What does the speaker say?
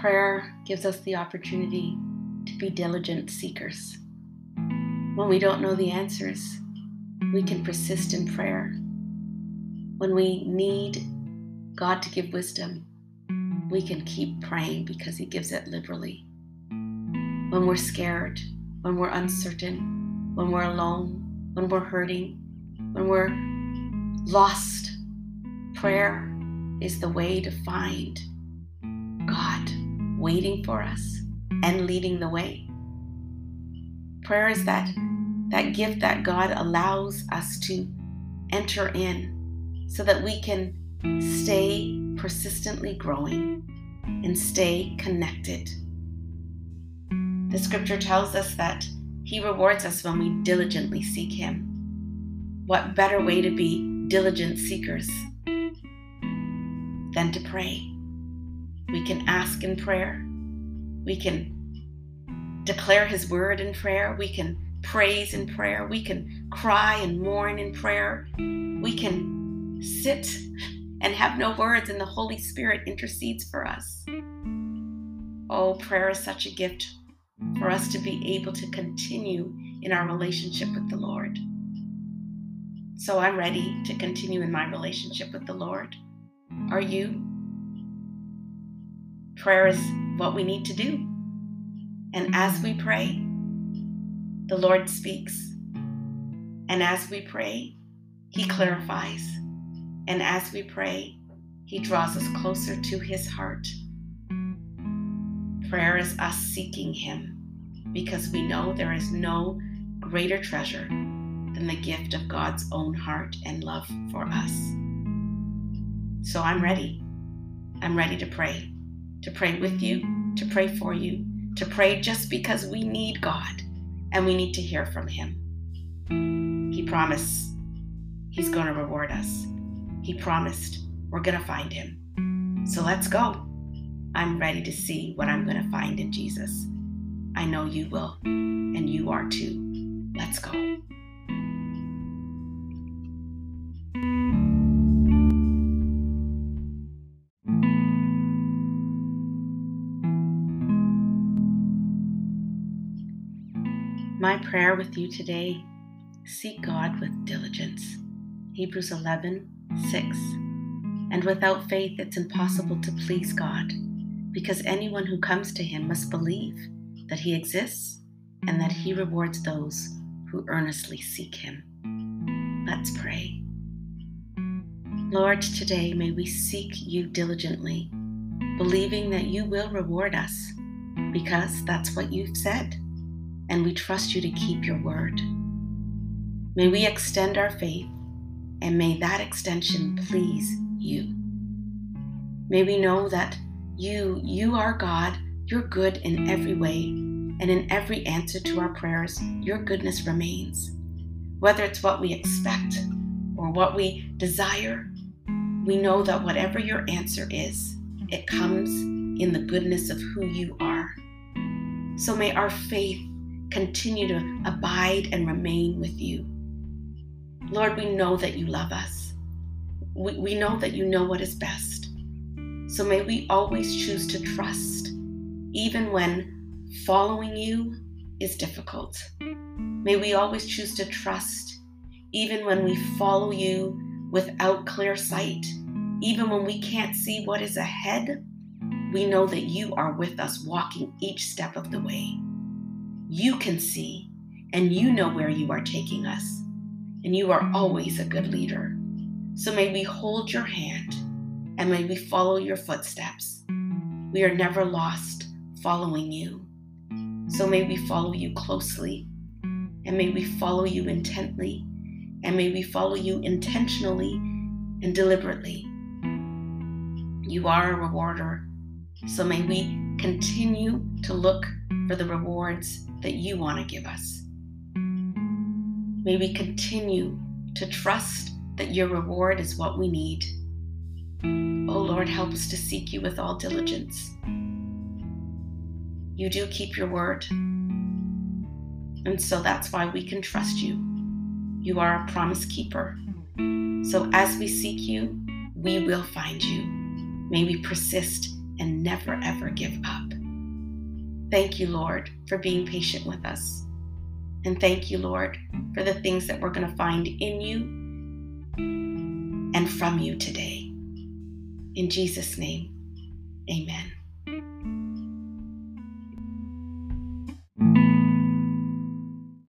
Prayer gives us the opportunity to be diligent seekers. When we don't know the answers, we can persist in prayer. When we need God to give wisdom, we can keep praying because He gives it liberally. When we're scared, when we're uncertain, when we're alone, when we're hurting, when we're lost, prayer is the way to find waiting for us and leading the way. Prayer is that that gift that God allows us to enter in so that we can stay persistently growing and stay connected. The scripture tells us that He rewards us when we diligently seek Him. What better way to be diligent seekers than to pray? We can ask in prayer. We can declare His word in prayer. We can praise in prayer. We can cry and mourn in prayer. We can sit and have no words, and the Holy Spirit intercedes for us. Oh, prayer is such a gift for us to be able to continue in our relationship with the Lord. So I'm ready to continue in my relationship with the Lord. Are you? Prayer is what we need to do. And as we pray, the Lord speaks. And as we pray, He clarifies. And as we pray, He draws us closer to His heart. Prayer is us seeking Him because we know there is no greater treasure than the gift of God's own heart and love for us. So I'm ready. I'm ready to pray, to pray with you, to pray for you, to pray just because we need God and we need to hear from Him. He promised He's going to reward us. He promised we're going to find Him. So let's go. I'm ready to see what I'm going to find in Jesus. I know you will, and you are too. Let's go. My prayer with you today seek God with diligence. Hebrews 11 6. And without faith, it's impossible to please God, because anyone who comes to Him must believe that He exists and that He rewards those who earnestly seek Him. Let's pray. Lord, today may we seek you diligently, believing that you will reward us, because that's what you've said and we trust you to keep your word. May we extend our faith, and may that extension please you. May we know that you, you are God, you're good in every way, and in every answer to our prayers, your goodness remains. Whether it's what we expect or what we desire, we know that whatever your answer is, it comes in the goodness of who you are. So may our faith continue to abide and remain with you. Lord, we know that you love us. We, we know that you know what is best. So may we always choose to trust, even when following you is difficult. May we always choose to trust, even when we follow you without clear sight, even when we can't see what is ahead. We know that you are with us, walking each step of the way you can see and you know where you are taking us. And you are always a good leader. So may we hold your hand and may we follow your footsteps. We are never lost following you. So may we follow you closely and may we follow you intently and may we follow you intentionally and deliberately. You are a rewarder. So may we continue to look for the rewards that you want to give us. May we continue to trust that your reward is what we need. Oh Lord, help us to seek you with all diligence. You do keep your word. And so that's why we can trust you. You are a promise keeper. So as we seek you, we will find you. May we persist and never ever give up. Thank you, Lord, for being patient with us. And thank you, Lord, for the things that we're going to find in you and from you today. In Jesus' name, amen.